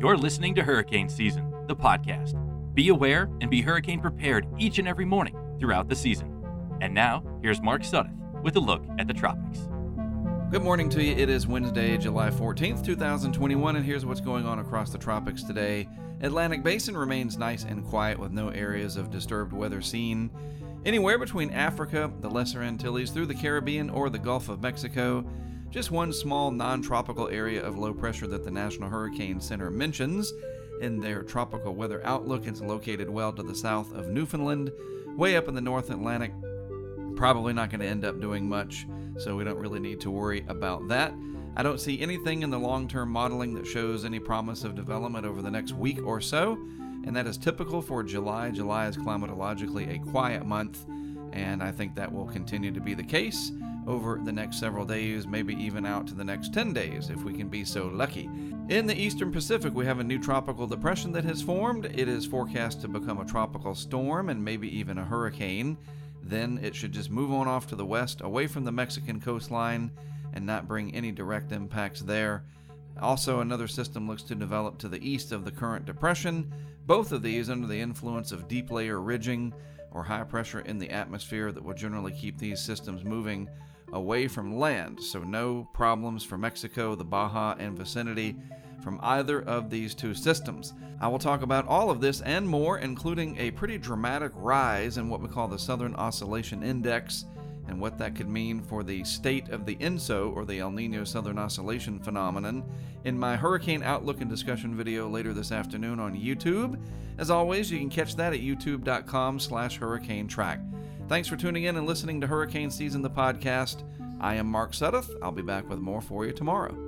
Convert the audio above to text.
You're listening to Hurricane Season, the podcast. Be aware and be hurricane prepared each and every morning throughout the season. And now, here's Mark Sudduth with a look at the tropics. Good morning to you. It is Wednesday, July 14th, 2021, and here's what's going on across the tropics today. Atlantic Basin remains nice and quiet with no areas of disturbed weather seen. Anywhere between Africa, the Lesser Antilles, through the Caribbean, or the Gulf of Mexico, just one small non tropical area of low pressure that the National Hurricane Center mentions in their tropical weather outlook. It's located well to the south of Newfoundland, way up in the North Atlantic. Probably not going to end up doing much, so we don't really need to worry about that. I don't see anything in the long term modeling that shows any promise of development over the next week or so, and that is typical for July. July is climatologically a quiet month, and I think that will continue to be the case over the next several days, maybe even out to the next 10 days if we can be so lucky. In the eastern Pacific, we have a new tropical depression that has formed. It is forecast to become a tropical storm and maybe even a hurricane. Then it should just move on off to the west, away from the Mexican coastline, and not bring any direct impacts there. Also, another system looks to develop to the east of the current depression, both of these under the influence of deep layer ridging or high pressure in the atmosphere that will generally keep these systems moving away from land, so no problems for Mexico, the Baja, and vicinity from either of these two systems. I will talk about all of this and more, including a pretty dramatic rise in what we call the Southern Oscillation Index and what that could mean for the state of the ENSO, or the El Nino Southern Oscillation phenomenon, in my Hurricane Outlook and discussion video later this afternoon on YouTube. As always, you can catch that at youtube.com slash hurricane track. Thanks for tuning in and listening to Hurricane Season, the podcast. I am Mark Sudduth. I'll be back with more for you tomorrow.